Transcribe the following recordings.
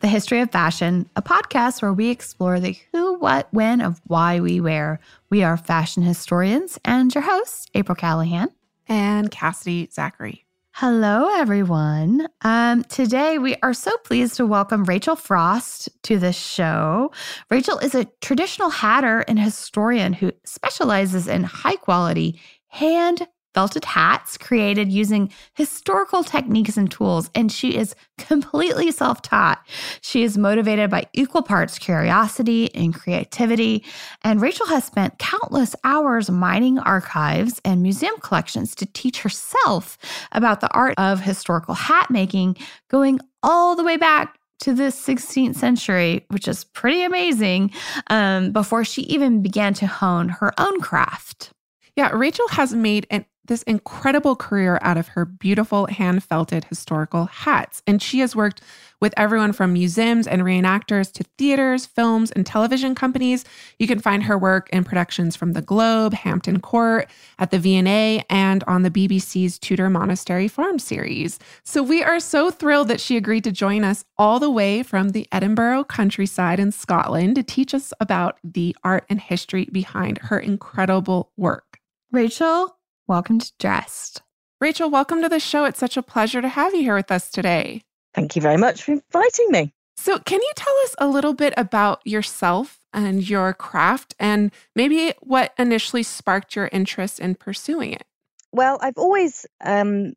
the history of fashion, a podcast where we explore the who, what, when of why we wear. We are fashion historians and your hosts, April Callahan and Cassidy Zachary. Hello, everyone. Um, today, we are so pleased to welcome Rachel Frost to the show. Rachel is a traditional hatter and historian who specializes in high quality, hand felted hats created using historical techniques and tools, and she is completely self taught. She is motivated by equal parts curiosity and creativity. And Rachel has spent countless hours mining archives and museum collections to teach herself about the art of historical hat making, going all the way back to the 16th century, which is pretty amazing, um, before she even began to hone her own craft. Yeah, Rachel has made an this incredible career out of her beautiful hand felted historical hats. And she has worked with everyone from museums and reenactors to theaters, films, and television companies. You can find her work in productions from the Globe, Hampton Court, at the V&A, and on the BBC's Tudor Monastery Farm series. So we are so thrilled that she agreed to join us all the way from the Edinburgh countryside in Scotland to teach us about the art and history behind her incredible work. Rachel, Welcome to Dressed. Rachel, welcome to the show. It's such a pleasure to have you here with us today. Thank you very much for inviting me. So, can you tell us a little bit about yourself and your craft and maybe what initially sparked your interest in pursuing it? Well, I've always um,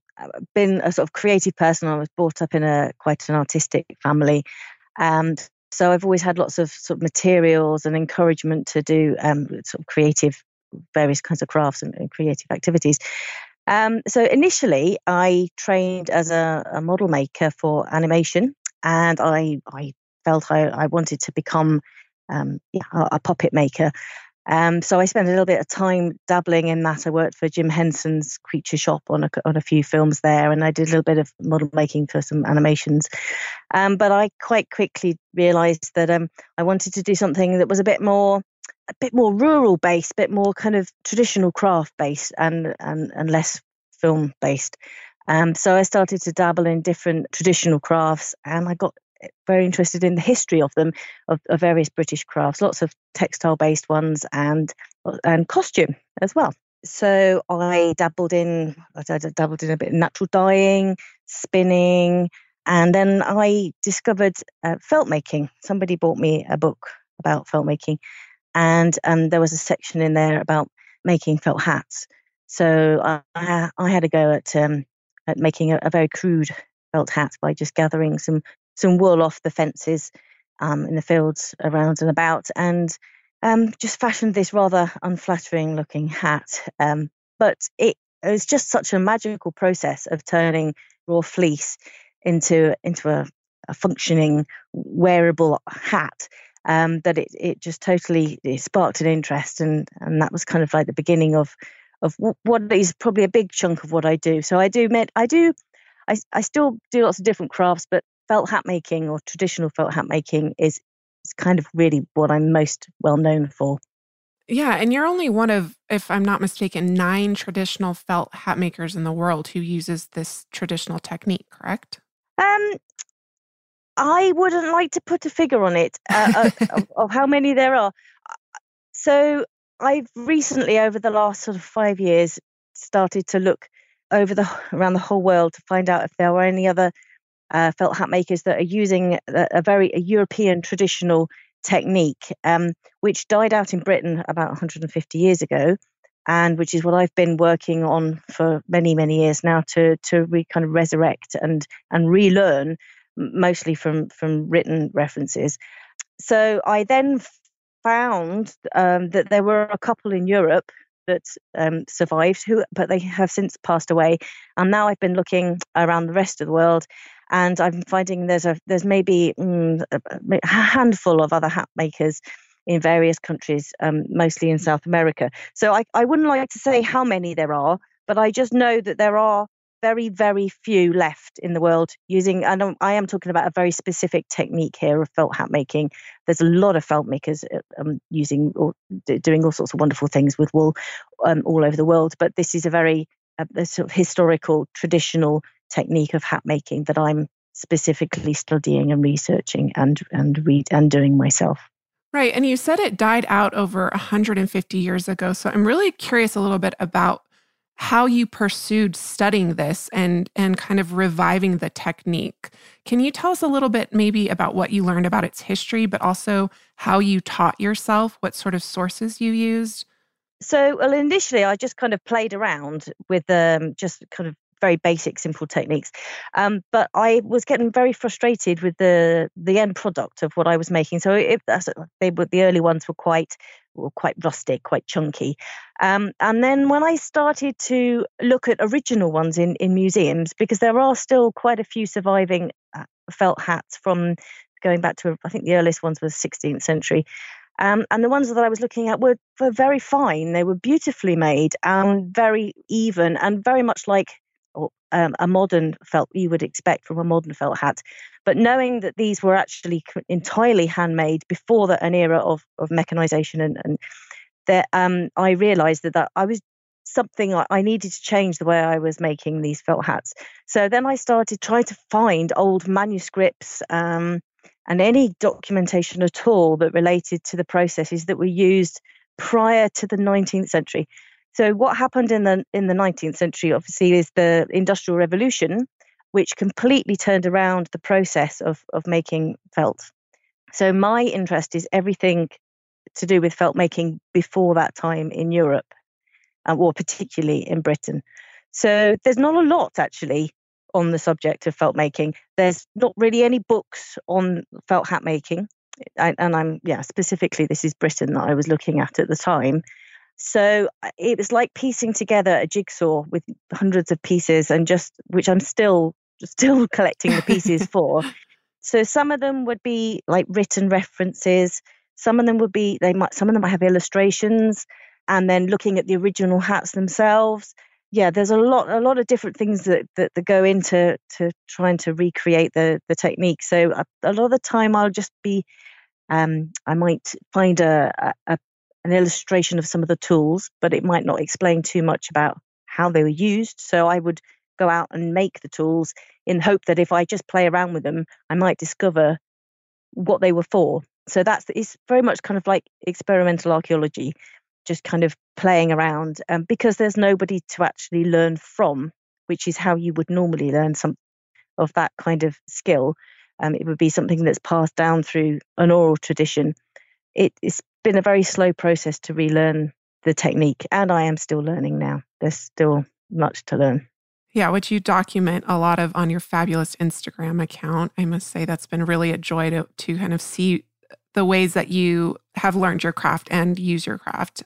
been a sort of creative person. I was brought up in a quite an artistic family. And so I've always had lots of sort of materials and encouragement to do um, sort of creative various kinds of crafts and, and creative activities. Um, so initially, I trained as a, a, model maker for animation, and I I felt I, I wanted to become um, yeah, a, a, puppet maker. Um, so I spent a little bit of time dabbling in that. I worked for Jim Henson's Creature Shop on a, on a few films there, and I did a little bit of model making for some animations. Um, but I quite quickly realised that um, I wanted to do something that was a bit more a bit more rural based, a bit more kind of traditional craft based, and and and less film based. Um, so I started to dabble in different traditional crafts, and I got very interested in the history of them, of, of various British crafts, lots of textile based ones, and and costume as well. So I dabbled in, I dabbled in a bit of natural dyeing, spinning, and then I discovered uh, felt making. Somebody bought me a book about felt making, and um, there was a section in there about making felt hats. So I, I had a go at um, at making a, a, very crude felt hat by just gathering some some wool off the fences um, in the fields around and about, and um, just fashioned this rather unflattering looking hat. Um, but it, it was just such a magical process of turning raw fleece into into a, a functioning wearable hat um, that it, it just totally it sparked an interest and and that was kind of like the beginning of of what is probably a big chunk of what I do. So I do I do I, I still do lots of different crafts, but felt hat making or traditional felt hat making is is kind of really what I'm most well known for. Yeah, and you're only one of, if I'm not mistaken, nine traditional felt hat makers in the world who uses this traditional technique, correct? Um, I wouldn't like to put a figure on it uh, uh of, of, how many there are. So I've recently, over the last sort of five years, started to look over the around the whole world to find out if there were any other uh, felt hat makers that are using a, a very a European traditional technique, um, which died out in Britain about 150 years ago, and which is what I've been working on for many many years now to to re, kind of resurrect and and relearn mostly from from written references. So I then found um, that there were a couple in Europe that um, survived, who but they have since passed away. And now I've been looking around the rest of the world, and I'm finding there's a there's maybe mm, a handful of other hat makers in various countries, um, mostly in South America. So I, I wouldn't like to say how many there are, but I just know that there are very, very few left in the world using, and I am talking about a very specific technique here of felt hat making. There's a lot of felt makers uh, um, using or doing all sorts of wonderful things with wool um, all over the world, but this is a very uh, a sort of historical, traditional technique of hat making that I'm specifically studying and researching and and read and doing myself. Right. And you said it died out over 150 years ago. So I'm really curious a little bit about how you pursued studying this and and kind of reviving the technique. Can you tell us a little bit maybe about what you learned about its history, but also how you taught yourself, what sort of sources you used? So, well, initially, I just kind of played around with um, just kind of very basic, simple techniques. Um, but I was getting very frustrated with the the end product of what I was making. So it, they were the early ones were quite were quite rustic, quite chunky. Um, and then when I started to look at original ones in in museums, because there are still quite a few surviving uh, felt hats from going back to I think the earliest ones was 16th century. Um, and the ones that I was looking at were, were very fine. They were beautifully made and very even and very much like um, a modern felt you would expect from a modern felt hat. But knowing that these were actually entirely handmade before the, an era of, of mechanization and, and that um, I realized that, that I was something I, needed to change the way I was making these felt hats. So then I started trying to find old manuscripts um, and any documentation at all that related to the processes that were used prior to the 19th century. So what happened in the in the 19th century, obviously, is the Industrial Revolution, which completely turned around the process of of making felt. So my interest is everything to do with felt making before that time in Europe, uh, or particularly in Britain. So there's not a lot actually on the subject of felt making. There's not really any books on felt hat making. I, and I'm yeah specifically this is Britain that I was looking at at the time. So uh, it was like piecing together a jigsaw with hundreds of pieces, and just which I'm still still collecting the pieces for. So some of them would be like written references. Some of them would be they might some of them might have illustrations, and then looking at the original hats themselves. Yeah, there's a lot a lot of different things that that, that go into to trying to recreate the the technique. So a, a lot of the time I'll just be um, I might find a, a, an illustration of some of the tools, but it might not explain too much about how they were used. So I would go out and make the tools in hope that if I just play around with them, I might discover what they were for. So that's it's very much kind of like experimental archaeology, just kind of playing around, um, because there's nobody to actually learn from, which is how you would normally learn some of that kind of skill. Um, it would be something that's passed down through an oral tradition. It's been a very slow process to relearn the technique, and I am still learning now. There's still much to learn. Yeah, which you document a lot of on your fabulous Instagram account. I must say that's been really a joy to to kind of see the ways that you have learned your craft and use your craft.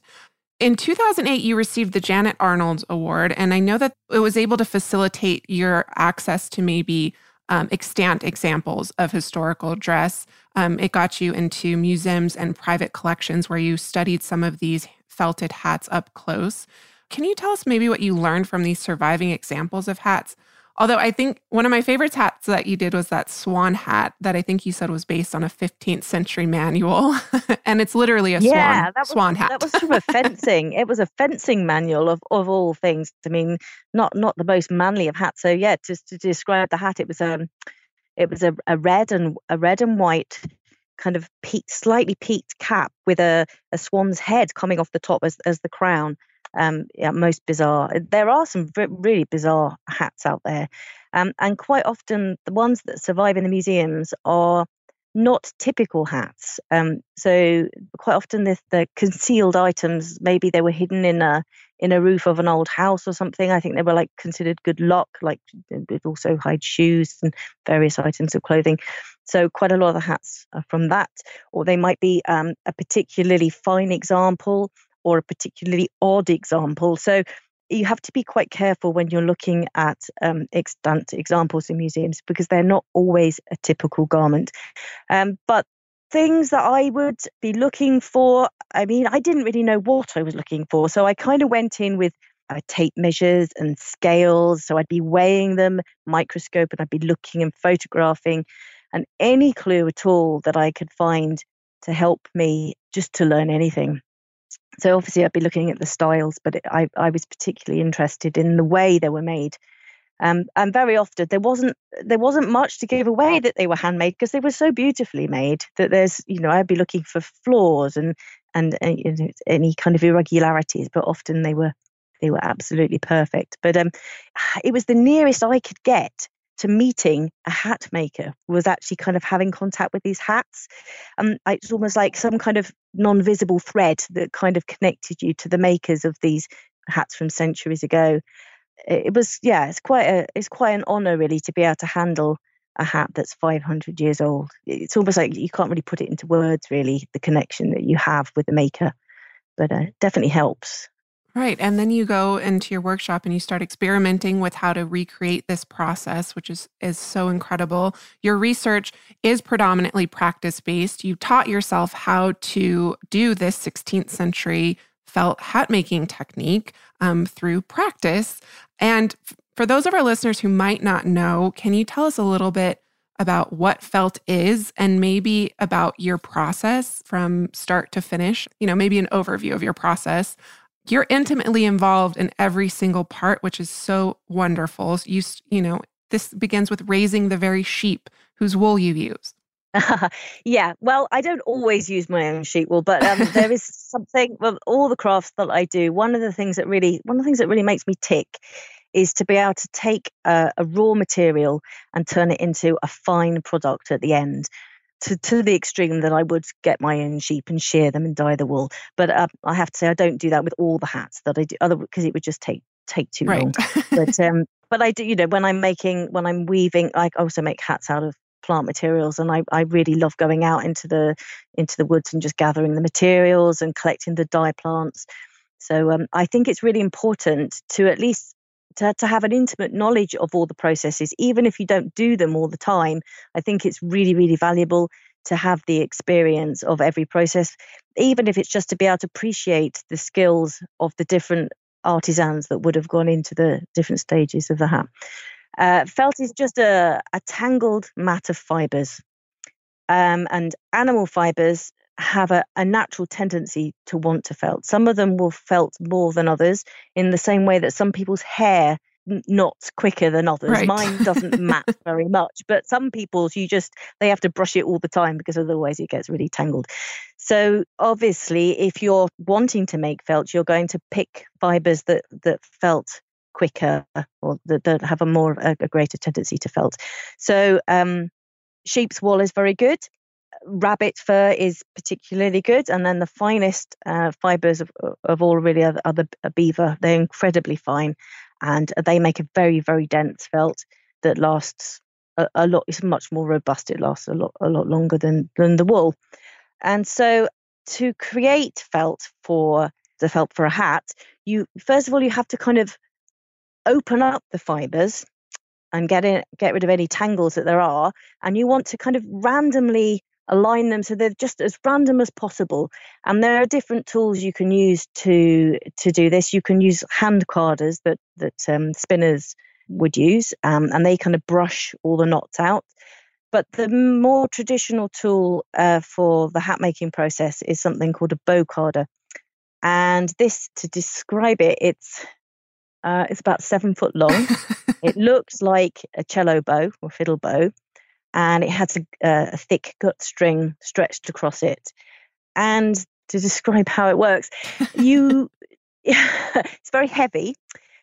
In 2008, you received the Janet Arnold Award, and I know that it was able to facilitate your access to maybe um, extant examples of historical dress. Um, it got you into museums and private collections where you studied some of these felted hats up close. Can you tell us maybe what you learned from these surviving examples of hats? Although I think one of my favorite hats that you did was that swan hat that I think you said was based on a 15th century manual. and it's literally a yeah, swan, that was, swan hat. that was from a fencing. it was a fencing manual of, of all things. I mean, not not the most manly of hats. So yeah, just to describe the hat, it was um it was a, a red and a red and white kind of peaked, slightly peaked cap with a, a swan's head coming off the top as, as the crown um, yeah, most bizarre. There are some really bizarre hats out there, um, and quite often the ones that survive in the museums are not typical hats. Um, so quite often the, the concealed items, maybe they were hidden in a in a roof of an old house or something. I think they were like considered good luck. Like it also hide shoes and various items of clothing. So quite a lot of the hats are from that, or they might be um, a particularly fine example or a particularly odd example. So you have to be quite careful when you're looking at um, extant examples in museums because they're not always a typical garment. Um, but things that I would be looking for, I mean, I didn't really know what I was looking for. So I kind of went in with uh, tape measures and scales. So I'd be weighing them, microscope, and I'd be looking and photographing, and any clue at all that I could find to help me just to learn anything. So obviously, I'd be looking at the styles, but it, I, I was particularly interested in the way they were made. Um, and very often there wasn't there wasn't much to give away that they were handmade because they were so beautifully made that there's you know I'd be looking for flaws and and, and you know, any kind of irregularities, but often they were they were absolutely perfect. But um, it was the nearest I could get to meeting a hat maker was actually kind of having contact with these hats. Um, it's almost like some kind of non-visible thread that kind of connected you to the makers of these hats from centuries ago. It was, yeah, it's quite a, it's quite an honor really to be able to handle a hat that's 500 years old. It's almost like you can't really put it into words, really, the connection that you have with the maker, but uh, definitely helps. Right. And then you go into your workshop and you start experimenting with how to recreate this process, which is is so incredible. Your research is predominantly practice based. You taught yourself how to do this 16th century felt hat making technique um, through practice. And for those of our listeners who might not know, can you tell us a little bit about what felt is and maybe about your process from start to finish? You know, maybe an overview of your process you're intimately involved in every single part, which is so wonderful. You, you know, this begins with raising the very sheep whose wool you use. yeah, well, I don't always use my own sheep wool, but um, there is something with all the crafts that I do. One of the things that really, one of the things that really makes me tick is to be able to take a, a raw material and turn it into a fine product at the end to, to the extreme that I would get my own sheep and shear them and dye the wool. But uh, I have to say I don't do that with all the hats that I do, other because it would just take take too right. long. but um, but I do, you know, when I'm making when I'm weaving, I also make hats out of plant materials and I, I really love going out into the into the woods and just gathering the materials and collecting the dye plants so um, I think it's really important to at least to, to have an intimate knowledge of all the processes, even if you don't do them all the time. I think it's really, really valuable to have the experience of every process, even if it's just to be able to appreciate the skills of the different artisans that would have gone into the different stages of the hat. Uh, felt is just a, a tangled mat of fibers. Um, and animal fibers have a, a, natural tendency to want to felt. Some of them will felt more than others, in the same way that some people's hair knots quicker than others. Right. Mine doesn't mat very much, but some people's you just they have to brush it all the time because otherwise it gets really tangled. So obviously, if you're wanting to make felt, you're going to pick fibers that that felt quicker or that, that have a more a, a greater tendency to felt. So um, sheep's wool is very good rabbit fur is particularly good, and then the finest uh, fibers of, of all really are, are the beaver. They're incredibly fine, and they make a very very dense felt that lasts a, a lot. It's much more robust. It lasts a lot a lot longer than than the wool, and so to create felt for the felt for a hat, you first of all you have to kind of open up the fibers and get in, get rid of any tangles that there are and you want to kind of randomly align them so they're just as random as possible. And there are different tools you can use to to do this. You can use hand carders that that um, spinners would use um, and they kind of brush all the knots out. But the more traditional tool uh, for the hat making process is something called a bow carder. And this to describe it it's uh, it's about seven foot long. It looks like a cello bow or fiddle bow and it has a, a thick gut string stretched across it. And to describe how it works, you it's very heavy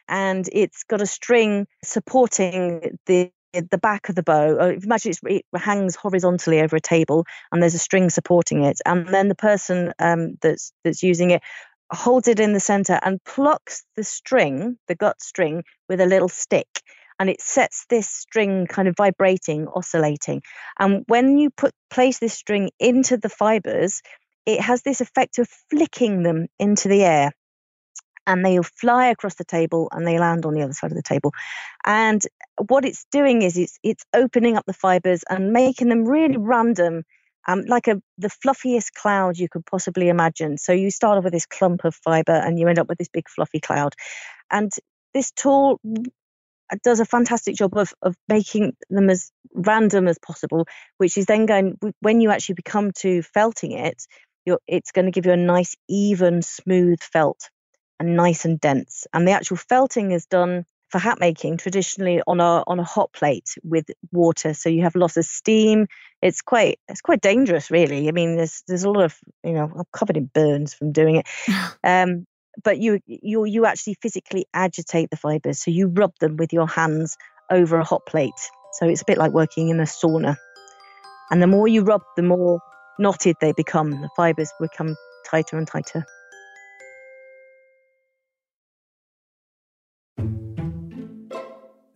and it's got a string supporting the the back of the bow. Uh, imagine it hangs horizontally over a table, and there's a string supporting it. And then the person um, that's that's using it holds it in the center and plucks the string, the gut string, with a little stick and it sets this string kind of vibrating, oscillating. And when you put place this string into the fibers, it has this effect of flicking them into the air and they'll fly across the table and they land on the other side of the table. And what it's doing is it's it's opening up the fibers and making them really random, um, like a the fluffiest cloud you could possibly imagine. So you start off with this clump of fiber and you end up with this big fluffy cloud. And this tool does a fantastic job of, of making them as random as possible, which is then going when you actually become to felting it, it's going to give you a nice, even, smooth felt and nice and dense. And the actual felting is done for hat making traditionally on a on a hot plate with water so you have lots of steam. It's quite it's quite dangerous really. I mean there's there's a lot of you know i'm covered in burns from doing it. Um, but you you you actually physically agitate the fibers. So you rub them with your hands over a hot plate. So it's a bit like working in a sauna. And the more you rub the more knotted they become. The fibers become tighter and tighter.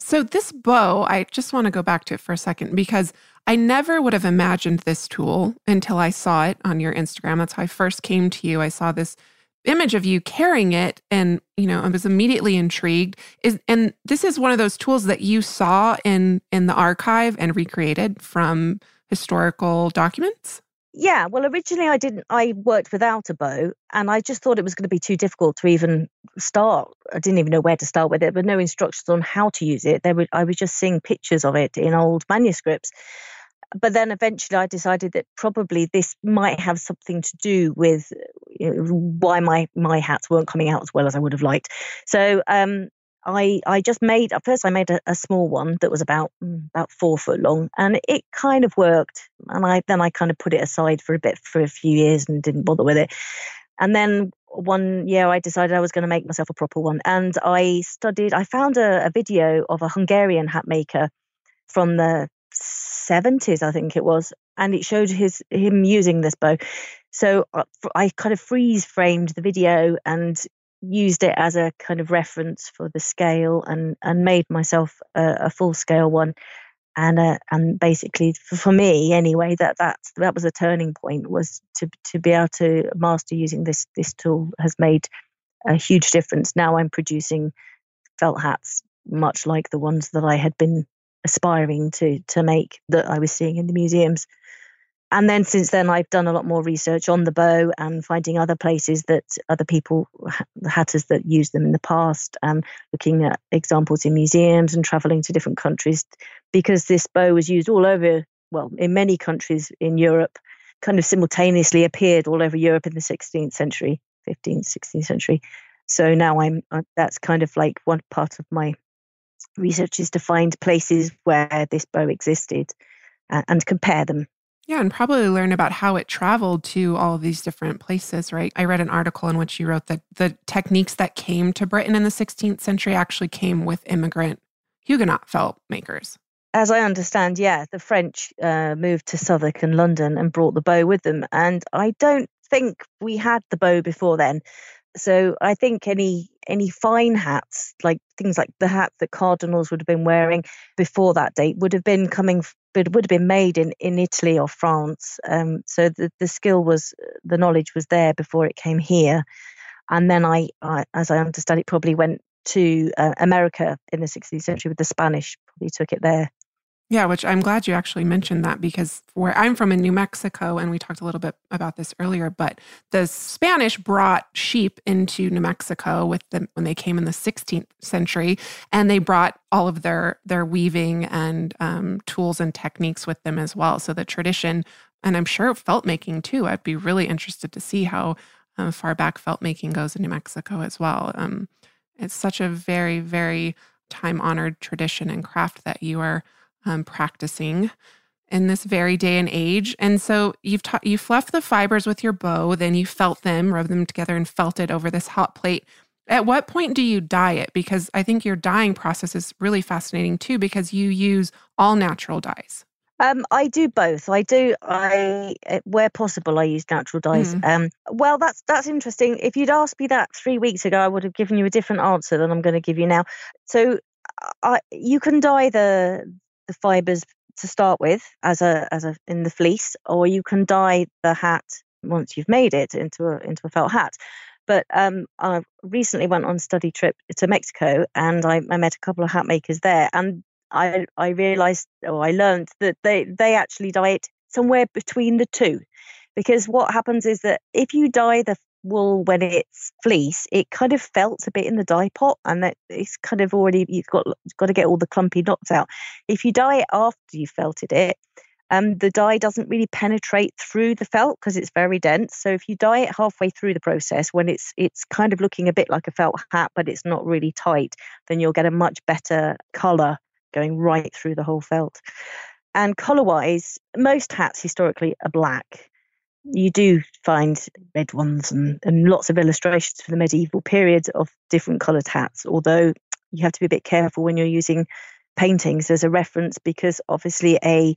So, this bow, I just want to go back to it for a second because I never would have imagined this tool until I saw it on your Instagram. That's how I first came to you. I saw this image of you carrying it and, you know, I was immediately intrigued. Is and this is one of those tools that you saw in in the archive and recreated from historical documents? Yeah, well, originally I didn't. I worked without a bow, and I just thought it was going to be too difficult to even start. I didn't even know where to start with it, but no instructions on how to use it. There were, I was just seeing pictures of it in old manuscripts. But then eventually I decided that probably this might have something to do with you know, why my my hats weren't coming out as well as I would have liked. So um, I I just made at first I made a, a, small one that was about mm, about four foot long, and it kind of worked. And I then I kind of put it aside for a bit for a few years and didn't bother with it. And then one year I decided I was going to make myself a proper one, and I studied. I found a, a video of a Hungarian hat maker from the 70s, I think it was, and it showed his him using this bow. So uh, I kind of freeze framed the video and used it as a kind of reference for the scale and and made myself a, a full scale one and uh, and basically for, for, me anyway that that's that was a turning point was to to be able to master using this this tool has made a huge difference now i'm producing felt hats much like the ones that i had been aspiring to to make that i was seeing in the museums. And then since then i've done a lot more research on the bow and finding other places that other people hatters that used them in the past and looking at examples in museums and traveling to different countries because this bow was used all over well in many countries in europe kind of simultaneously appeared all over europe in the 16th century 15th 16th century. So now i'm uh, that's kind of like one part of my research is to find places where this bow existed uh, and compare them yeah, and probably learn about how it traveled to all of these different places, right? I read an article in which you wrote that the techniques that came to Britain in the 16th century actually came with immigrant Huguenot felt makers. As I understand, yeah, the French uh, moved to Southwark and London and brought the bow with them. And I don't think we had the bow before then. So I think any any fine hats, like things like the hat that cardinals would have been wearing before that date, would have been coming, but would have been made in, in Italy or France. Um, so the, the skill was, the knowledge was there before it came here. And then I, I as I understand it, probably went to uh, America in the 16th century with the Spanish, probably took it there. Yeah, which I'm glad you actually mentioned that because where I'm from in New Mexico, and we talked a little bit about this earlier, but the Spanish brought sheep into New Mexico with them when they came in the 16th century, and they brought all of their their weaving and um, tools and techniques with them as well. So the tradition, and I'm sure felt making too. I'd be really interested to see how uh, far back felt making goes in New Mexico as well. Um, it's such a very very time honored tradition and craft that you are um, practicing in this very day and age. And so you've ta- you fluffed the fibers with your bow, then you felt them, rubbed them together, and felt it over this hot plate. At what point do you dye it? Because I think your dyeing process is really fascinating too, because you use all natural dyes. Um, I do both. I do. I eh, where possible, I use natural dyes. Mm. Um, well, that's that's interesting. If you'd asked me that three weeks ago, I would have given you a different answer than I'm going to give you now. So, I, you can dye the the fibers to start with as a as a in the fleece or you can dye the hat once you've made it into a into a felt hat. But um, I recently went on study trip to Mexico, and I, I met a couple of hat makers there, and I I realised or I learned that they they actually dye it somewhere between the two, because what happens is that if you dye the wool when it's fleece, it kind of felt a bit in the dye pot, and that it's kind of already you've got you've got to get all the clumpy knots out. If you dye it after you've felted it, um, the dye doesn't really penetrate through the felt because it's very dense. So if you dye it halfway through the process, when it's it's kind of looking a bit like a felt hat, but it's not really tight, then you'll get a much better color going right through the whole felt. And color wise, most hats historically are black. You do find red ones and, and lots of illustrations for the medieval period of different coloured hats, although you have to be a bit careful when you're using paintings as a reference because obviously a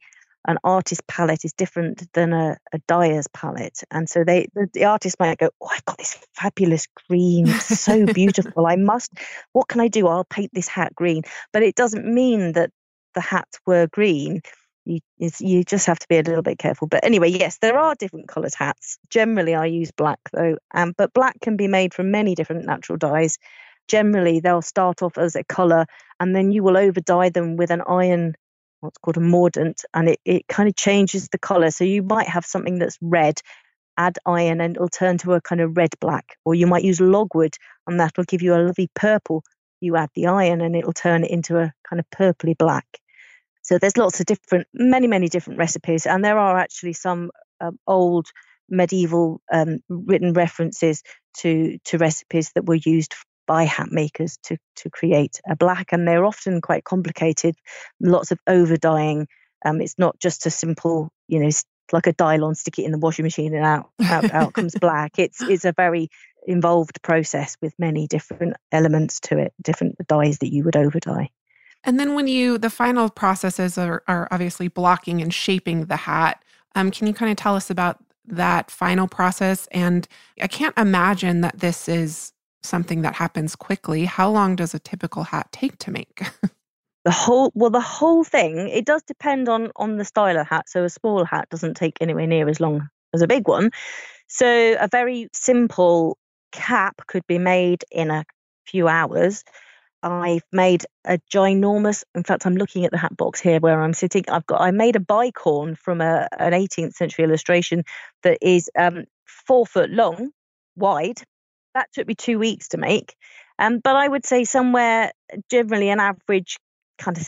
an artist palette is different than a, a dyer's palette. And so they the, the artist might go, Oh, I've got this fabulous green, so beautiful. I must what can I do? I'll paint this hat green. But it doesn't mean that the hats were green. You you just have to be a little bit careful. But anyway, yes, there are different coloured hats. Generally I use black though. Um, but black can be made from many different natural dyes. Generally they'll start off as a colour and then you will over dye them with an iron what's called a mordant, and it, it kind of changes the color. So you might have something that's red, add iron, and it'll turn to a kind of red black. Or you might use logwood, and that'll give you a lovely purple. You add the iron, and it'll turn it into a kind of purpley black. So there's lots of different, many, many different recipes, and there are actually some um, old medieval um, written references to to recipes that were used by hat makers to, to create a black, and they're often quite complicated, lots of over dyeing. Um, it's not just a simple, you know, like a Dylon, stick it in the washing machine and out, out, out comes black. It's it's a very involved process with many different elements to it, different dyes that you would over dye. And then when you, the final processes are, are obviously blocking and shaping the hat. Um, can you kind of tell us about that final process? And I can't imagine that this is something that happens quickly, how long does a typical hat take to make? the whole well the whole thing it does depend on on the style of hat so a small hat doesn't take anywhere near as long as a big one so a very simple cap could be made in a few hours i've made a ginormous in fact i'm looking at the hat box here where i'm sitting i've got i made a bicorn from a, an 18th century illustration that is um, four foot long wide that took me two weeks to make. Um, but I would say somewhere generally an average kind of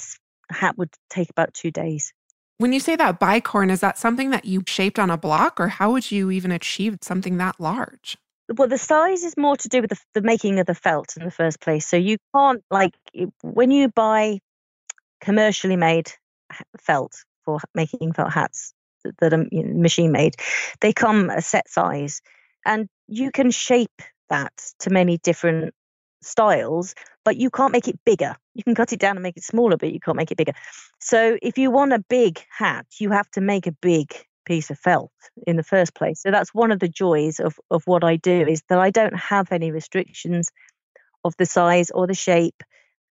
hat would take about two days. When you say that bicorn, is that something that you shaped on a block, or how would you even achieve something that large? Well, the size is more to do with the, the making of the felt in the first place. So you can't like when you buy commercially made felt for making felt hats that are machine made, they come a set size, and you can shape that to many different styles, but you can't make it bigger. You can cut it down and make it smaller, but you can't make it bigger. So if you want a big hat, you have to make a big piece of felt in the first place. So that's one of the joys of, of what I do is that I don't have any restrictions of the size or the shape.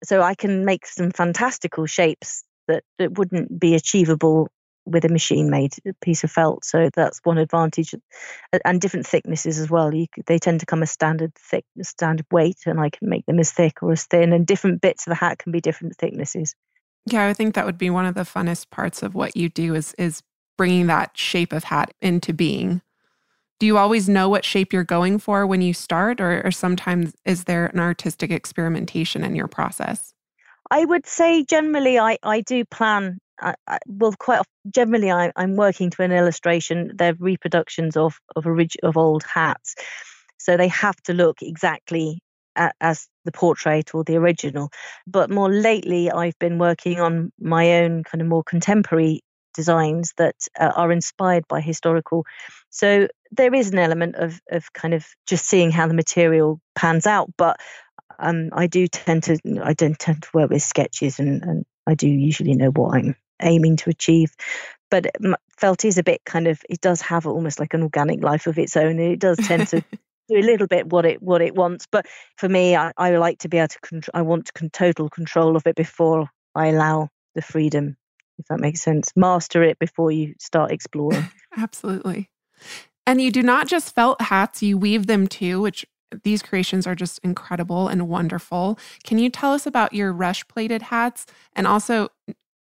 So I can make some fantastical shapes that, that wouldn't be achievable with a machine made piece of felt. So that's one advantage, and different thicknesses as well. You, they tend to come a standard thick, standard weight, and I can make them as thick or as thin. And different bits of the hat can be different thicknesses. Yeah, I think that would be one of the funnest parts of what you do is is bringing that shape of hat into being. Do you always know what shape you're going for when you start, or, or sometimes is there an artistic experimentation in your process? I would say generally I, I do plan I, I, well, quite generally, I, am working to an illustration. They're reproductions of of, orig- of old hats, so they have to look exactly a, as the portrait or the original. But more lately, I've been working on my own kind of more contemporary designs that uh, are inspired by historical. So there is an element of of kind of just seeing how the material pans out, but um, I do tend to I don't tend to work with sketches and, and I do usually know what I'm aiming to achieve. But felt is a bit kind of it does have almost like an organic life of its own. It does tend to do a little bit what it what it wants. But for me, I, I like to be able to control. I want con- total control of it before I allow the freedom. If that makes sense, master it before you start exploring. Absolutely. And you do not just felt hats, you weave them too, which these creations are just incredible and wonderful. Can you tell us about your rush plaited hats? And also,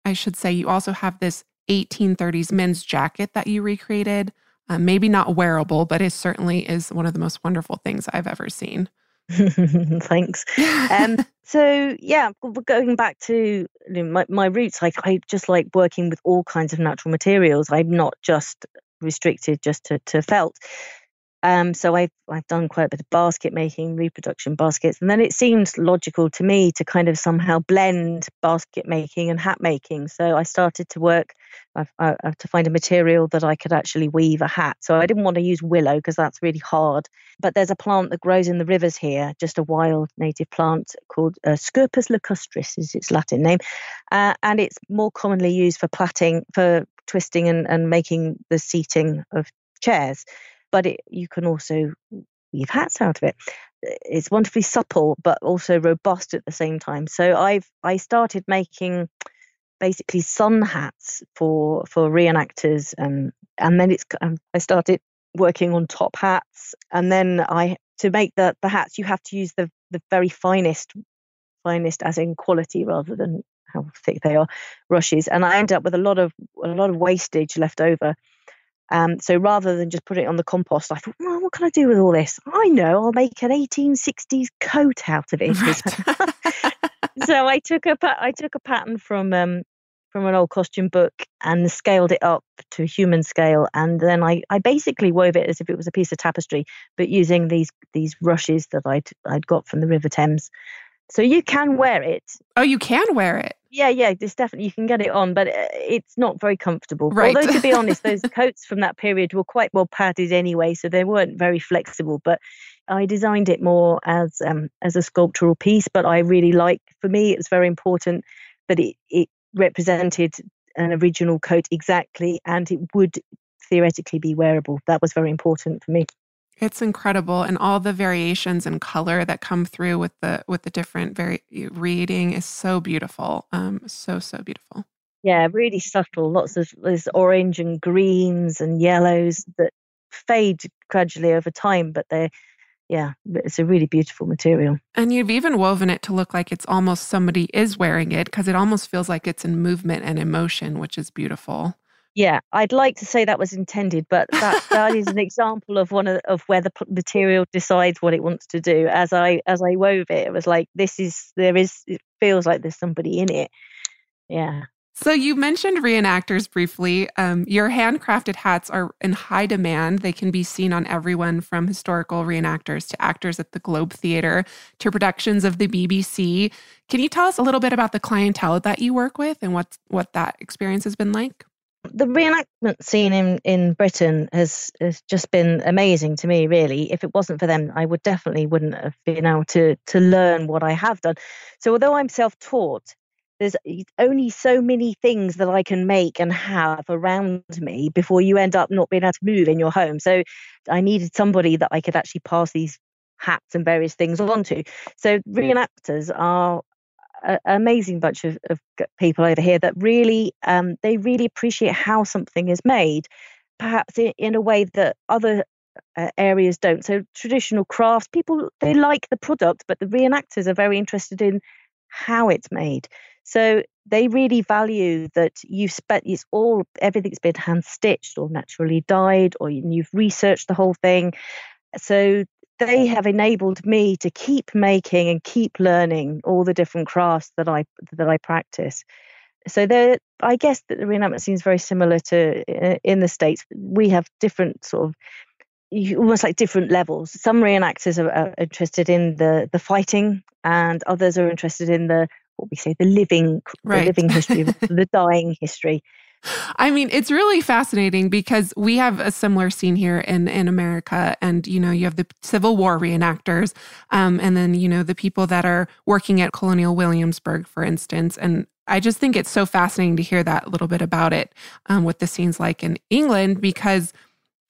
I should say, you also have this 1830s men's jacket that you recreated. Uh, maybe not wearable, but it certainly is one of the most wonderful things I've ever seen. Thanks. Um, so yeah, going back to you know, my, my roots, like I just like working with all kinds of natural materials. I'm not just restricted just to, to felt. Um, so I've I've done quite a bit of basket making, reproduction baskets, and then it seemed logical to me to kind of somehow blend basket making and hat making. So I started to work I, I, to find a material that I could actually weave a hat. So I didn't want to use willow because that's really hard. But there's a plant that grows in the rivers here, just a wild native plant called uh, Scirpus lacustris is its Latin name, uh, and it's more commonly used for plaiting for twisting and, and making the seating of chairs but it, you can also weave hats out of it. It's wonderfully supple, but also robust at the same time. So I've I started making basically sun hats for for reenactors, and and then it's um, I started working on top hats, and then I to make the the hats you have to use the the very finest finest as in quality rather than how thick they are rushes and i end up with a lot of a lot of wastage left over um, so rather than just put it on the compost, I thought, well, what can I do with all this? I know I'll make an 1860s coat out of it. Right. so I took a I took a pattern from um, from an old costume book and scaled it up to human scale, and then I, I basically wove it as if it was a piece of tapestry, but using these these rushes that I'd I'd got from the River Thames. So you can wear it. Oh, you can wear it. Yeah, yeah, there's definitely you can get it on, but uh, it's not very comfortable. Right. Although to be honest, those coats from that period were quite well padded anyway, so they weren't very flexible. But I designed it more as um, as a sculptural piece. But I really like, for me, it's very important that it it represented an original coat exactly, and it would theoretically be wearable. That was very important for me. It's incredible, and all the variations in color that come through with the with the different very reading is so beautiful. Um, so so beautiful. Yeah, really subtle. Lots of there's orange and greens and yellows that fade gradually over time, but they're yeah, it's a really beautiful material. And you've even woven it to look like it's almost somebody is wearing it because it almost feels like it's in movement and emotion, which is beautiful. Yeah, I'd like to say that was intended, but that that is an example of one of, of where the material decides what it wants to do. As I as I wove it, it was like this is there is it feels like there's somebody in it. Yeah. So you mentioned reenactors briefly. Um, your handcrafted hats are in high demand. They can be seen on everyone from historical reenactors to actors at the Globe Theatre to productions of the BBC. Can you tell us a little bit about the clientele that you work with and what what that experience has been like? The reenactment scene in, in Britain has, has just been amazing to me, really. If it wasn't for them, I would definitely wouldn't have been able to to learn what I have done. So although I'm self-taught, there's only so many things that I can make and have around me before you end up not being able to move in your home. So I needed somebody that I could actually pass these hats and various things on to. So reenactors are an amazing bunch of, of people over here that really um, they really appreciate how something is made, perhaps in, in a way that other uh, areas don't. So traditional crafts, people they like the product, but the reenactors are very interested in how it's made. So they really value that you've spent it's all everything's been hand stitched or naturally dyed, or you've researched the whole thing. So they have enabled me to keep making and keep learning all the different crafts that I that I practice. So there, I guess that the reenactment scene is very similar to in the states. We have different sort of almost like different levels. Some reenactors are, are interested in the the fighting, and others are interested in the what we say the living right. the living history, the dying history. I mean, it's really fascinating because we have a similar scene here in in America, and you know, you have the Civil War reenactors, um, and then you know the people that are working at Colonial Williamsburg, for instance, and I just think it's so fascinating to hear that little bit about it, um, what the scene's like in England, because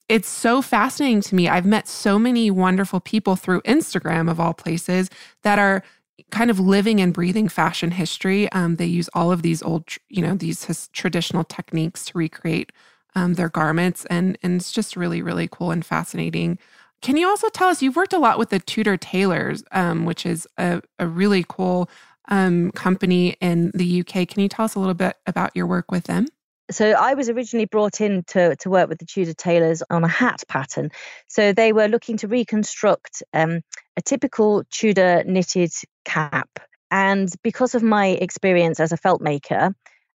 it's so fascinating to me. I've met so many wonderful people through Instagram, of all places, that are kind of living and breathing fashion history. Um, they use all of these old, you know, these his, traditional techniques to recreate um, their garments. And, and it's just really, really cool and fascinating. Can you also tell us, you've worked a lot with the Tudor Tailors, um, which is a, a really cool um, company in the UK. Can you tell us a little bit about your work with them? So I was originally brought in to, to work with the Tudor tailors on a hat pattern. So they were looking to reconstruct um, a typical Tudor knitted cap. And because of my experience as a felt maker,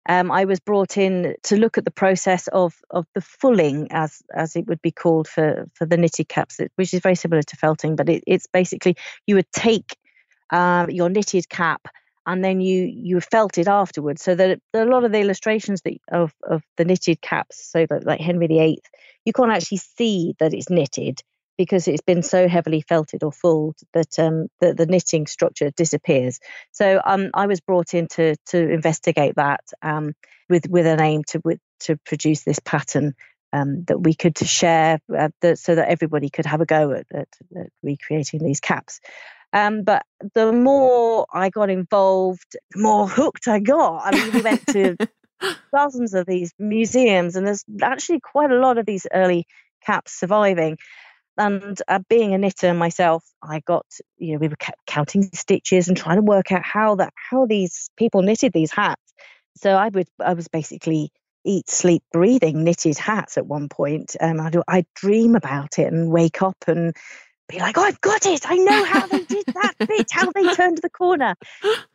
um, I was brought in to look at the process of of the fulling, as as it would be called for for the knitted caps, which is very similar to felting, but it, it's basically you would take uh, your knitted cap and then you you felt it afterwards. So that a lot of the illustrations that of of the knitted caps, so that like Henry VIII, you can't actually see that it's knitted because it's been so heavily felted or fulled that um, the, the knitting structure disappears. So um, I was brought in to to investigate that um, with with an aim to with, to produce this pattern um, that we could share uh, the, so that everybody could have a go at, at, at recreating these caps. Um, but the more I got involved, the more hooked I got. I mean, we went to dozens of these museums, and there's actually quite a lot of these early caps surviving. And uh, being a knitter myself, I got you know we were counting stitches and trying to work out how that how these people knitted these hats. So I would I was basically eat, sleep, breathing knitted hats at one point. Um, I do I dream about it and wake up and be like, oh, I've got it. I know how they did that bit, how they turned the corner.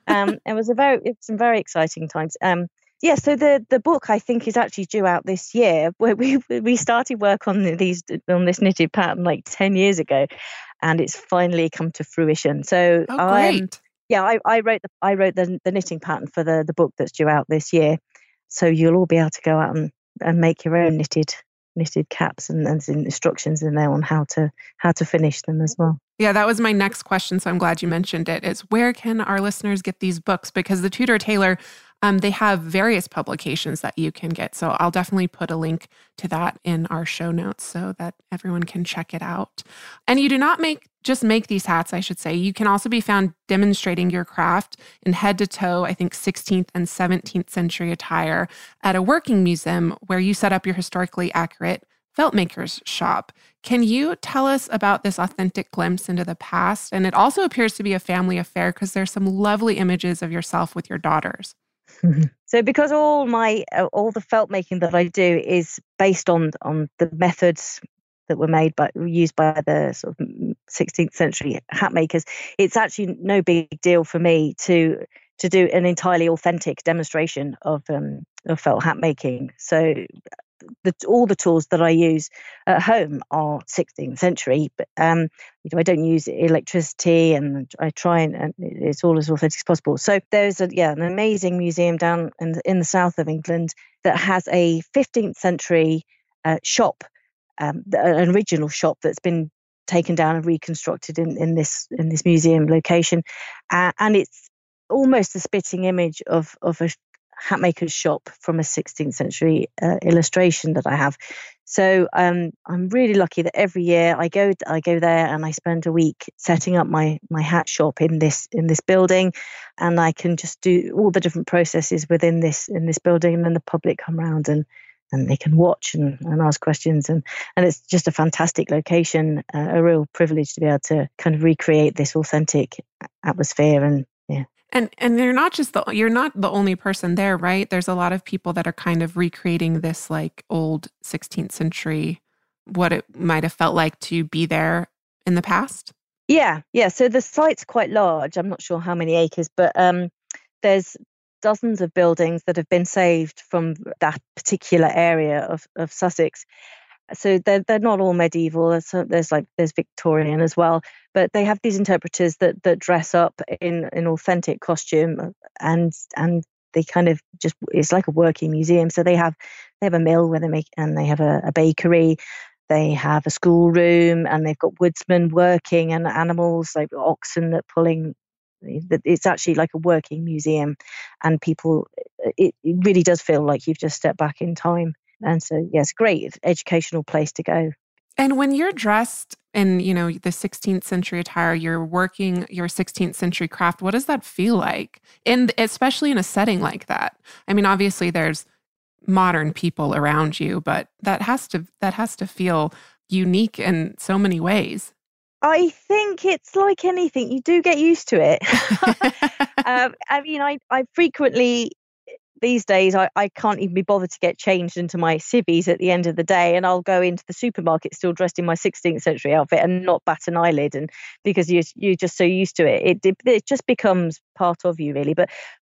Um, it was a very, it was some very exciting times. Um, yeah, so the the book I think is actually due out this year. Where we we started work on these on this knitted pattern like ten years ago, and it's finally come to fruition. So oh, great. Um, yeah, I, I wrote the I wrote the the knitting pattern for the the book that's due out this year. So you'll all be able to go out and, and make your own knitted knitted caps and, and instructions in there on how to how to finish them as well. Yeah, that was my next question. So I'm glad you mentioned it. Is where can our listeners get these books? Because the Tudor Tailor um, they have various publications that you can get. So I'll definitely put a link to that in our show notes so that everyone can check it out. And you do not make just make these hats, I should say. You can also be found demonstrating your craft in head to toe, I think 16th and 17th century attire at a working museum where you set up your historically accurate felt maker's shop. Can you tell us about this authentic glimpse into the past? And it also appears to be a family affair because there's some lovely images of yourself with your daughters. so because all my uh, all the felt making that I do is based on on the methods that were made by used by the sort of 16th century hat makers it's actually no big deal for me to to do an entirely authentic demonstration of um, of felt hat making. So the, all the tools that I use at home are 16th century, but um, you know, I don't use electricity, and I try and, and, it's all as authentic as possible. So there's a yeah an amazing museum down in the, in the south of England that has a 15th century uh, shop, um, an original shop that's been taken down and reconstructed in, in this in this museum location, uh, and it's almost a spitting image of of a hatmaker's shop from a 16th century uh, illustration that I have. So um, I'm really lucky that every year I go I go there and I spend a week setting up my my hat shop in this in this building, and I can just do all the different processes within this in this building, and then the public come around and and they can watch and, and ask questions and and it's just a fantastic location uh, a real privilege to be able to kind of recreate this authentic atmosphere and yeah and and you're not just the you're not the only person there, right? There's a lot of people that are kind of recreating this like old 16th century what it might have felt like to be there in the past. Yeah, yeah. So the site's quite large. I'm not sure how many acres, but um, there's dozens of buildings that have been saved from that particular area of, of Sussex so they're they're not all medieval. There's, there's like there's Victorian as well, but they have these interpreters that that dress up in in authentic costume uh, and and they kind of just it's like a working museum. So they have they have a mill where they make and they have a, a bakery. They have a schoolroom and they've got woodsmen working and animals like oxen that pulling it's actually like a working museum and people it, it really does feel like you've just stepped back in time and so, yes, great educational place to go. And when you're dressed in, you know, the 16th century attire, you're working your 16th century craft. What does that feel like? In especially in a setting like that. I mean, obviously there's modern people around you, but that has to that has to feel unique in so many ways. I think it's like anything; you do get used to it. um, I mean, I I frequently these days I, I can't even be bothered to get changed into my civvies at the end of the day and I'll go into the supermarket still dressed in my 16th century outfit and not bat an eyelid and because you you're just so used to it it, it just becomes part of you really but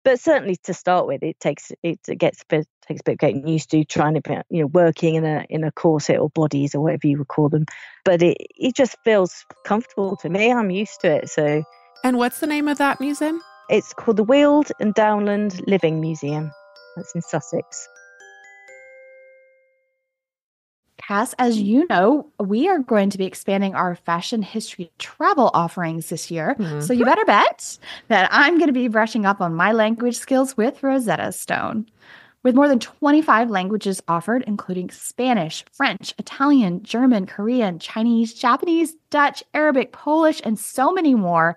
but certainly to start with, it takes it gets a bit takes a bit of getting used to trying to you know working in a in a corset or bodies or whatever you would call them. But it it just feels comfortable to me. I'm used to it. So. And what's the name of that museum? It's called the Weald and Downland Living Museum. That's in Sussex. Cass, as you know, we are going to be expanding our fashion history travel offerings this year. Mm-hmm. So you better bet that I'm going to be brushing up on my language skills with Rosetta Stone. With more than 25 languages offered, including Spanish, French, Italian, German, Korean, Chinese, Japanese, Dutch, Arabic, Polish, and so many more,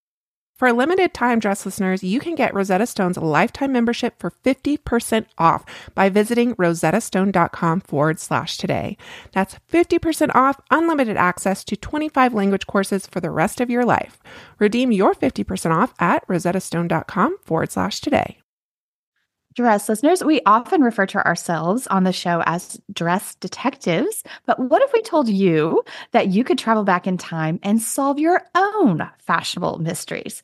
For limited time, dress listeners, you can get Rosetta Stone's lifetime membership for 50% off by visiting rosettastone.com forward slash today. That's 50% off unlimited access to 25 language courses for the rest of your life. Redeem your 50% off at rosettastone.com forward slash today. Dress listeners, we often refer to ourselves on the show as dress detectives. But what if we told you that you could travel back in time and solve your own fashionable mysteries?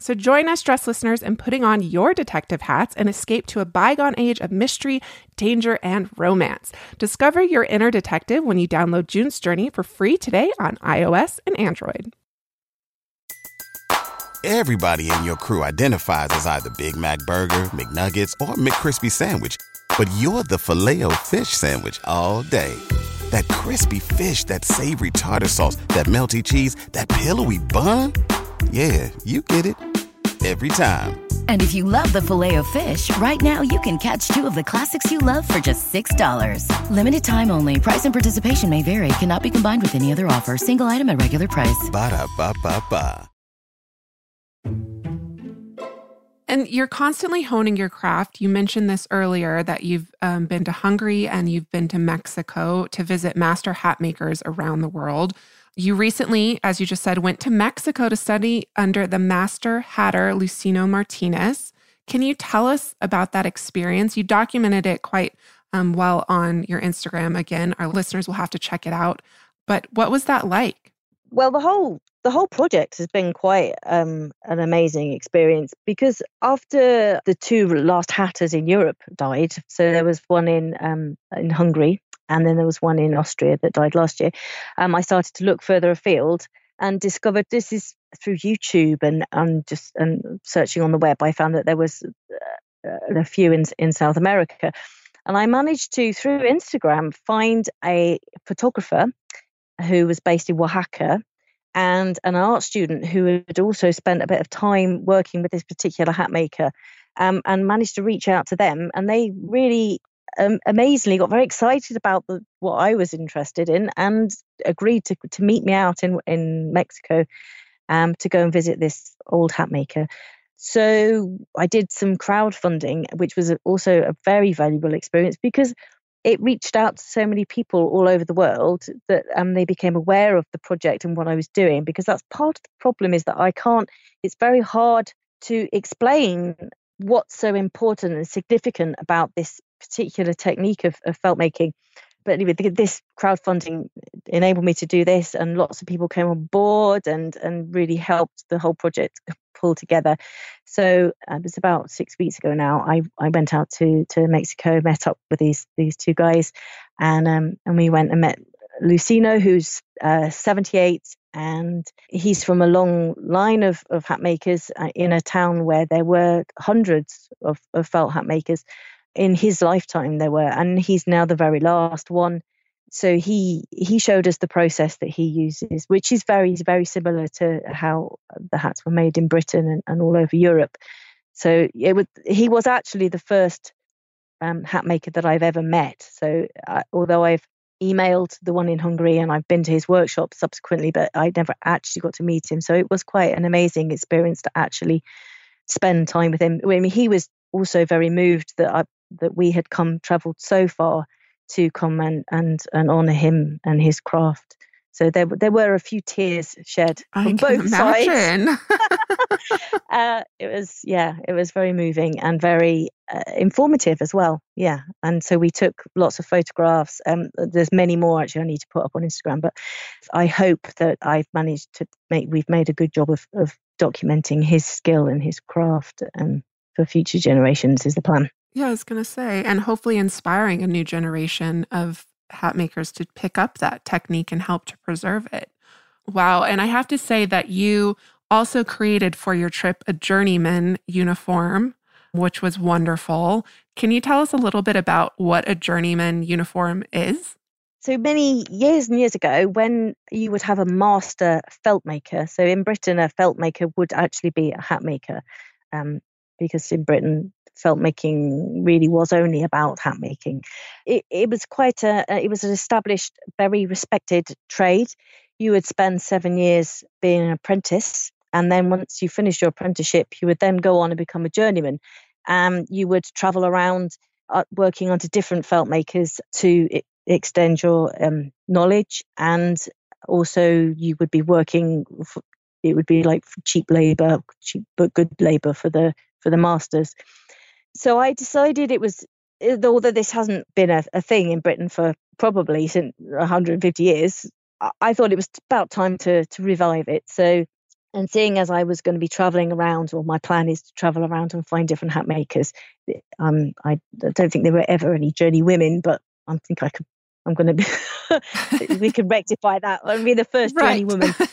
So join us, dress listeners, in putting on your detective hats and escape to a bygone age of mystery, danger, and romance. Discover your inner detective when you download June's Journey for free today on iOS and Android. Everybody in your crew identifies as either Big Mac Burger, McNuggets, or McCrispy Sandwich, but you're the filet fish Sandwich all day. That crispy fish, that savory tartar sauce, that melty cheese, that pillowy bun. Yeah, you get it every time. And if you love the filet of fish, right now you can catch two of the classics you love for just $6. Limited time only. Price and participation may vary. Cannot be combined with any other offer. Single item at regular price. Ba da ba ba ba. And you're constantly honing your craft. You mentioned this earlier that you've um, been to Hungary and you've been to Mexico to visit master hat makers around the world. You recently, as you just said, went to Mexico to study under the master hatter Lucino Martinez. Can you tell us about that experience? You documented it quite um, well on your Instagram. Again, our listeners will have to check it out. But what was that like? Well, the whole the whole project has been quite um, an amazing experience because after the two last hatters in Europe died, so there was one in um, in Hungary and then there was one in Austria that died last year. Um, I started to look further afield and discovered this is through YouTube and and just and searching on the web. I found that there was uh, a few in in South America, and I managed to through Instagram find a photographer who was based in Oaxaca and an art student who had also spent a bit of time working with this particular hat maker um, and managed to reach out to them and they really um, amazingly got very excited about the, what I was interested in and agreed to, to meet me out in, in Mexico um, to go and visit this old hat maker. So I did some crowdfunding, which was also a very valuable experience because it reached out to so many people all over the world that um, they became aware of the project and what I was doing. Because that's part of the problem is that I can't, it's very hard to explain what's so important and significant about this particular technique of, of felt making but anyway, this crowdfunding enabled me to do this, and lots of people came on board and and really helped the whole project pull together. So uh, it was about six weeks ago now. I, I went out to to Mexico, met up with these these two guys, and um and we went and met Lucino, who's uh, 78, and he's from a long line of, of hat makers uh, in a town where there were hundreds of, of felt hat makers in his lifetime there were and he's now the very last one. So he he showed us the process that he uses which is very very similar to how the hats were made in britain and, and all over europe. So it would he was actually the first um, hat maker that i've ever met. So uh, although i've emailed the one in hungary and i've been to his workshop subsequently but i never actually got to meet him. So it was quite an amazing experience to actually spend time with him. I mean he was also very moved that I, that we had come travelled so far to come and and and honour him and his craft. So there there were a few tears shed from both imagine. sides. uh, it was yeah, it was very moving and very uh, informative as well. Yeah, and so we took lots of photographs. Um, there's many more actually I need to put up on Instagram, but I hope that I've managed to make we've made a good job of of documenting his skill and his craft and for future generations is the plan. Yeah, I was going to say, and hopefully inspiring a new generation of hat makers to pick up that technique and help to preserve it. Wow. And I have to say that you also created for your trip a journeyman uniform, which was wonderful. Can you tell us a little bit about what a journeyman uniform is? So many years and years ago, when you would have a master felt maker, so in Britain, a felt maker would actually be a hat maker. Um, because in Britain felt making really was only about hat making. It, it was quite a it was an established, very respected trade. You would spend seven years being an apprentice, and then once you finished your apprenticeship, you would then go on and become a journeyman. Um, you would travel around uh, working under different felt makers to I- extend your um, knowledge, and also you would be working. For, it would be like cheap labor, cheap but good labor for the for the masters. So I decided it was, although this hasn't been a, a thing in Britain for probably since 150 years, I thought it was about time to to revive it. So, and seeing as I was going to be traveling around, or my plan is to travel around and find different hat makers. Um, I don't think there were ever any journey women, but I think I could. I'm going to be. we could rectify that. I'll be the first Right. journey woman.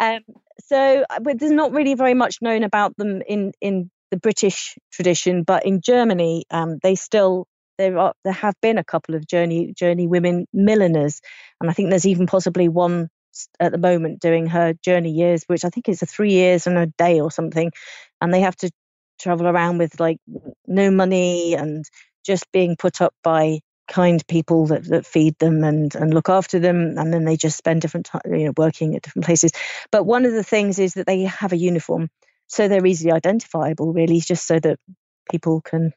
Um, so, uh, but there's not really very much known about them in in the British tradition, but in Germany, um, they still there are there have been a couple of journey journey women milliners, and I think there's even possibly one at the moment doing her journey years, which I think is a three years and a day or something, and they have to travel around with like no money and just being put up by kind people that, that feed them and, and look after them and then they just spend different time you know working at different places. But one of the things is that they have a uniform so they're easily identifiable really just so that people can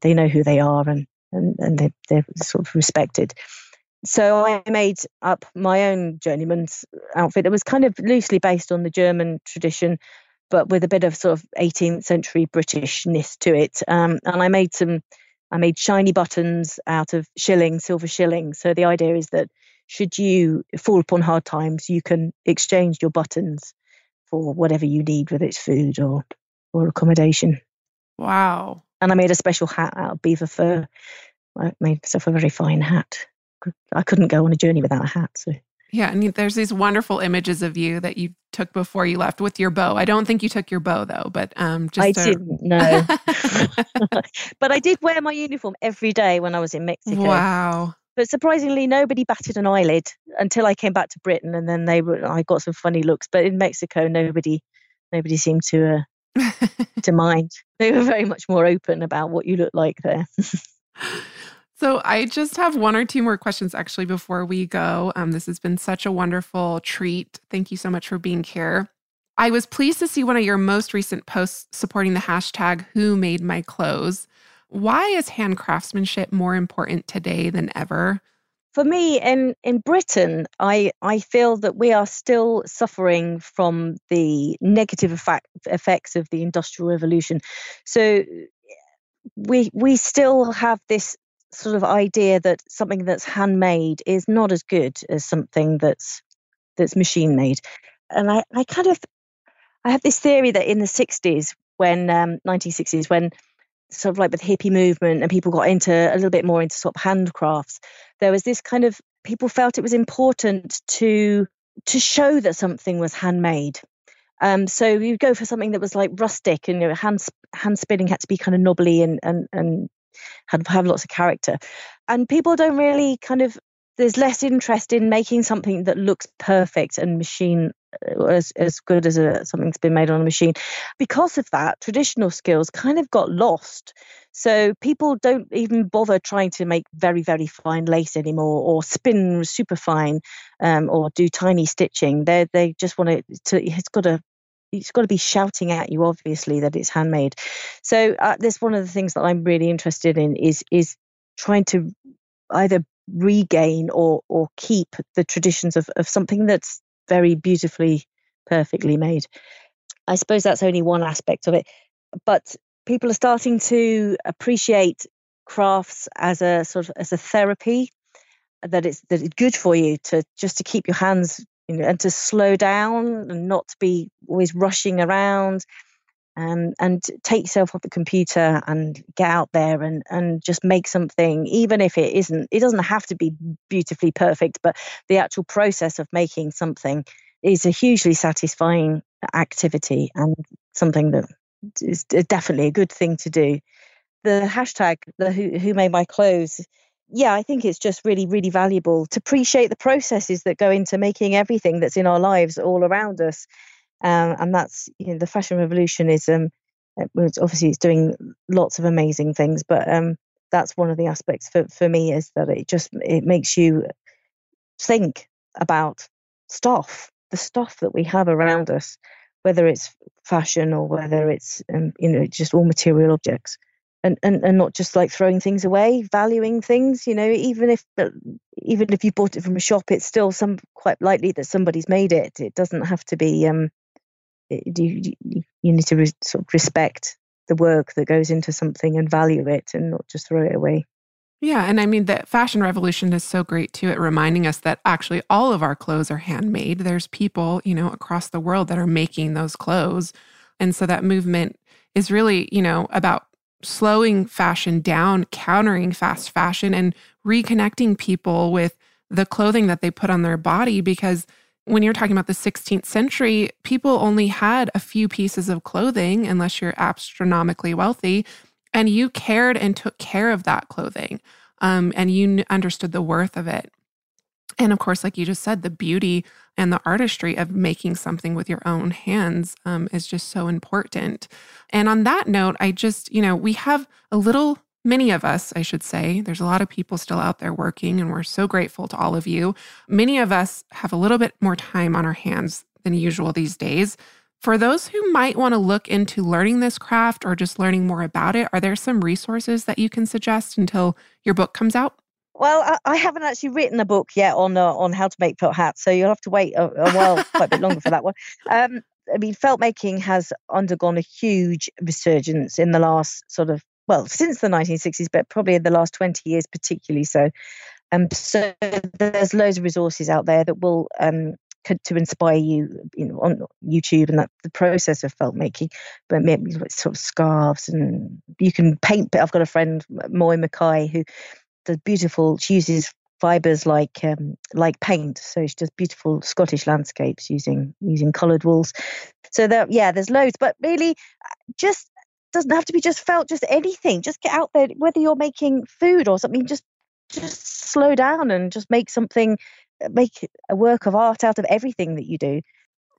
they know who they are and and, and they, they're sort of respected. So i made up my own journeyman's outfit it was kind of loosely based on the german tradition but with a bit of sort of 18th century britishness to it. Um, and i made some i made shiny buttons out of shilling silver shilling. So the idea is that should you fall upon hard times you can exchange your buttons for whatever you need, whether it's food or or accommodation. Wow. And I made a special hat out of beaver fur. I made myself a very fine hat. I couldn't go on a journey without a hat. So Yeah. And there's these wonderful images of you that you took before you left with your bow. I don't think you took your bow though, but um, just I to- didn't know. but I did wear my uniform every day when I was in Mexico. wow. But surprisingly, nobody batted an eyelid until I came back to Britain, and then they were. I got some funny looks. But in Mexico, nobody, nobody seemed to uh, to mind. They were very much more open about what you look like there. So I just have one or two more questions actually before we go. Um, this has been such a wonderful treat. Thank you so much for being here. I was pleased to see one of your most recent posts supporting the hashtag Who Made My Clothes. Why is hand craftsmanship more important today than ever? For me, in, in Britain, I, I feel that we are still suffering from the negative effect, effects of the Industrial Revolution. So we we still have this sort of idea that something that's handmade is not as good as something that's that's machine made. And I, I kind of I have this theory that in the 60s, when um, 1960s, when sort of like with hippie movement and people got into a little bit more into sort of handcrafts, there was this kind of people felt it was important to to show that something was handmade. Um, so you go for something that was like rustic and you know, hand hand spinning had to be kind of knobbly and and and had have lots of character. And people don't really kind of there's less interest in making something that looks perfect and machine uh, as, as good as a, something's been made on a machine. Because of that, traditional skills kind of got lost. So people don't even bother trying to make very, very fine lace anymore or spin super fine um, or do tiny stitching. They they just want to, it's got to it's got to be shouting at you obviously that it's handmade so uh, this one of the things that i'm really interested in is is trying to either regain or or keep the traditions of, of something that's very beautifully perfectly made. I suppose that's only one aspect of it but people are starting to appreciate crafts as a sort of as a therapy that it's that it's good for you to just to keep your hands you know and to slow down and not to be always rushing around um, and take yourself off the computer and get out there and, and just make something, even if it isn't, it doesn't have to be beautifully perfect, but the actual process of making something is a hugely satisfying activity and something that is definitely a good thing to do. The hashtag, the who, who made my clothes, yeah, I think it's just really, really valuable to appreciate the processes that go into making everything that's in our lives all around us um, and that's you know the fashion revolution is um it's obviously it's doing lots of amazing things but um that's one of the aspects for, for me is that it just it makes you think about stuff the stuff that we have around us whether it's fashion or whether it's um, you know just all material objects. And, and and not just like throwing things away valuing things you know even if even if you bought it from a shop it's still some quite likely that somebody's made it. It doesn't have to be um you, you need to re- sort of respect the work that goes into something and value it and not just throw it away. Yeah. And I mean, the fashion revolution is so great too at reminding us that actually all of our clothes are handmade. There's people, you know, across the world that are making those clothes. And so that movement is really, you know, about slowing fashion down, countering fast fashion, and reconnecting people with the clothing that they put on their body because when you're talking about the 16th century, people only had a few pieces of clothing unless you're astronomically wealthy. And you cared and took care of that clothing. Um, and you understood the worth of it. And of course, like you just said, the beauty and the artistry of making something with your own hands um, is just so important. And on that note, I just, you know, we have a little many of us, I should say, there's a lot of people still out there working, and we're so grateful to all of you. Many of us have a little bit more time on our hands than usual these days. For those who might want to look into learning this craft or just learning more about it, are there some resources that you can suggest until your book comes out? Well, I, haven't actually written a book yet on uh, on how to make felt hats, so you'll have to wait a, a while, quite a bit longer for that one. Um, I mean, felt making has undergone a huge resurgence in the last sort of well, since the 1960s, but probably in the last 20 years, particularly so. Um, so there's loads of resources out there that will um, to inspire you, you know, on YouTube and that the process of felt making, but maybe sort of scarves and you can paint. But I've got a friend, Moy Mackay, who does beautiful. She uses fibers like um, like paint, so she does beautiful Scottish landscapes using using coloured wools. So there, yeah, there's loads, but really, just doesn't have to be just felt just anything just get out there whether you're making food or something just just slow down and just make something make a work of art out of everything that you do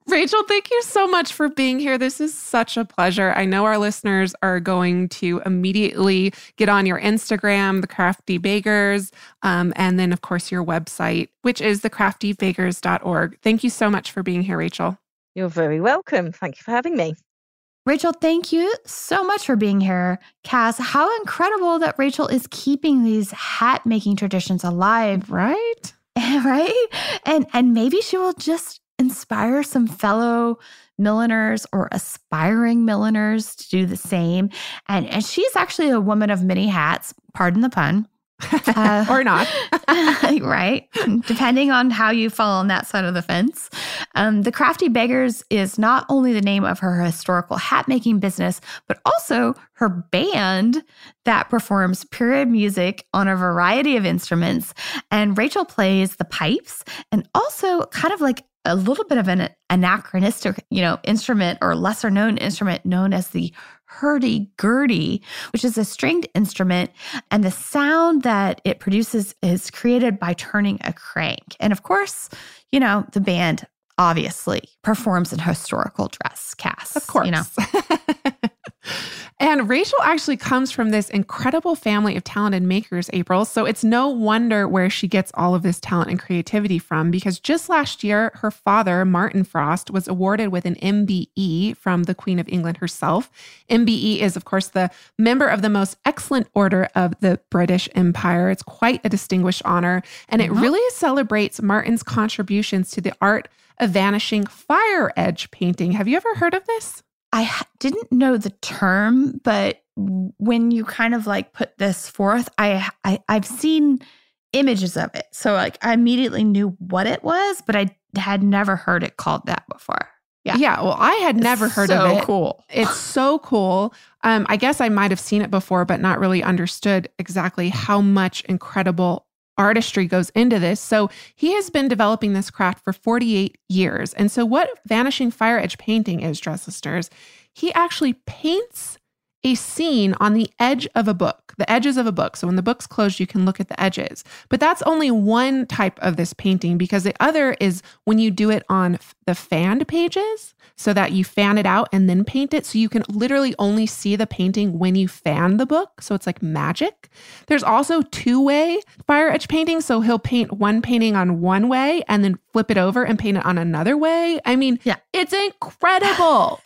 Rachel, thank you so much for being here. This is such a pleasure. I know our listeners are going to immediately get on your Instagram, The Crafty Beggars, um, and then, of course, your website, which is thecraftybeggars.org. Thank you so much for being here, Rachel. You're very welcome. Thank you for having me. Rachel, thank you so much for being here. Cass, how incredible that Rachel is keeping these hat making traditions alive, right? right? And and maybe she will just inspire some fellow milliners or aspiring milliners to do the same. And and she's actually a woman of many hats, pardon the pun. Uh, or not. right. Depending on how you fall on that side of the fence. Um, the Crafty Beggars is not only the name of her historical hat making business, but also her band that performs period music on a variety of instruments. And Rachel plays the pipes and also kind of like a little bit of an anachronistic, you know, instrument or lesser known instrument known as the hurdy-gurdy, which is a stringed instrument, and the sound that it produces is created by turning a crank. And of course, you know, the band obviously performs in historical dress cast. Of course. You know. And Rachel actually comes from this incredible family of talented makers, April. So it's no wonder where she gets all of this talent and creativity from because just last year, her father, Martin Frost, was awarded with an MBE from the Queen of England herself. MBE is, of course, the member of the most excellent order of the British Empire. It's quite a distinguished honor, and it mm-hmm. really celebrates Martin's contributions to the art of vanishing fore-edge painting. Have you ever heard of this? I didn't know the term, but when you kind of like put this forth, I, I I've seen images of it. So like I immediately knew what it was, but I had never heard it called that before. Yeah. Yeah. Well, I had never heard so of it. cool. It's so cool. Um, I guess I might have seen it before, but not really understood exactly how much incredible artistry goes into this. So he has been developing this craft for 48 years. And so, what vanishing fore-edge painting is, dress sisters, he actually paints a scene on the edge of a book, the edges of a book. So when the book's closed, you can look at the edges. But that's only one type of this painting because the other is when you do it on the fanned pages so that you fan it out and then paint it. So you can literally only see the painting when you fan the book. So it's like magic. There's also two way fore-edge painting. So he'll paint one painting on one way and then flip it over and paint it on another way. I mean, yeah. it's incredible.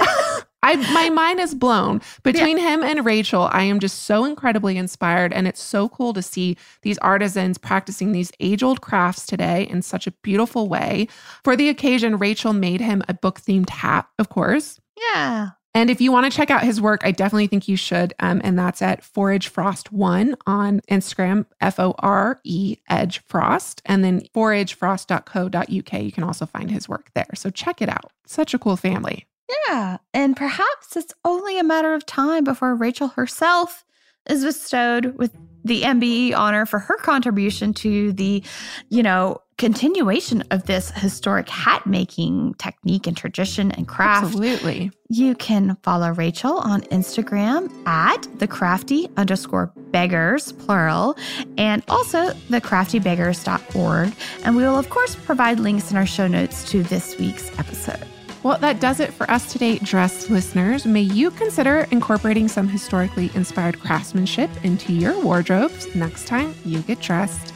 I my mind is blown. Between yeah. him and Rachel, I am just so incredibly inspired and it's so cool to see these artisans practicing these age-old crafts today in such a beautiful way. For the occasion, Rachel made him a book-themed hat, of course. Yeah. And if you want to check out his work, I definitely think you should. Um, and that's at Foredge Frost One on Instagram, F O R E Edge Frost, and then foredgefrost.co.uk. You can also find his work there. So check it out. Such a cool family. Yeah. And perhaps it's only a matter of time before Rachel herself is bestowed with the MBE honor for her contribution to the, you know, continuation of this historic hat making technique and tradition and craft. Absolutely. You can follow Rachel on Instagram at the crafty underscore beggars, plural, and also thecraftybeggars.org. And we will, of course, provide links in our show notes to this week's episode. Well, that does it for us today, dressed listeners. May you consider incorporating some historically inspired craftsmanship into your wardrobes next time you get dressed.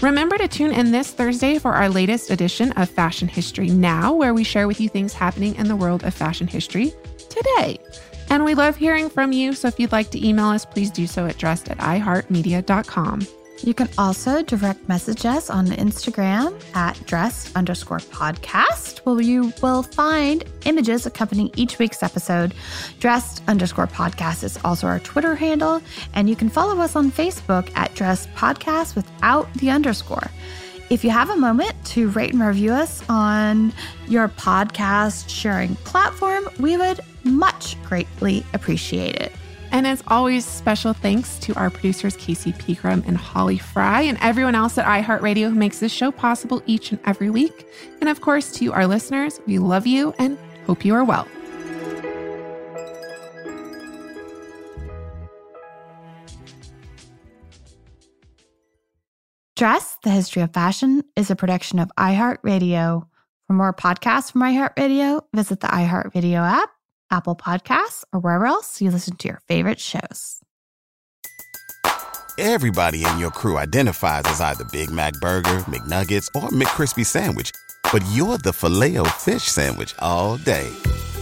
Remember to tune in this Thursday for our latest edition of Fashion History Now, where we share with you things happening in the world of fashion history today. And we love hearing from you, so if you'd like to email us, please do so at dressed at iheartmedia.com. You can also direct message us on Instagram at dressed underscore podcast, where you will find images accompanying each week's episode. Dressed underscore podcast is also our Twitter handle, and you can follow us on Facebook at dressed podcast without the underscore. If you have a moment to rate and review us on your podcast sharing platform, we would much greatly appreciate it. And as always, special thanks to our producers, Casey Pegram and Holly Fry, and everyone else at iHeartRadio who makes this show possible each and every week. And of course, to our listeners, we love you and hope you are well. Dress, the History of Fashion, is a production of iHeartRadio. For more podcasts from iHeartRadio, visit the iHeartRadio app Apple Podcasts, or wherever else you listen to your favorite shows. Everybody in your crew identifies as either Big Mac Burger, McNuggets, or McCrispy Sandwich. But you're the filet fish Sandwich all day.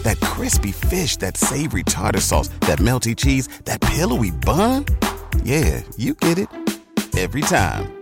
That crispy fish, that savory tartar sauce, that melty cheese, that pillowy bun. Yeah, you get it. Every time.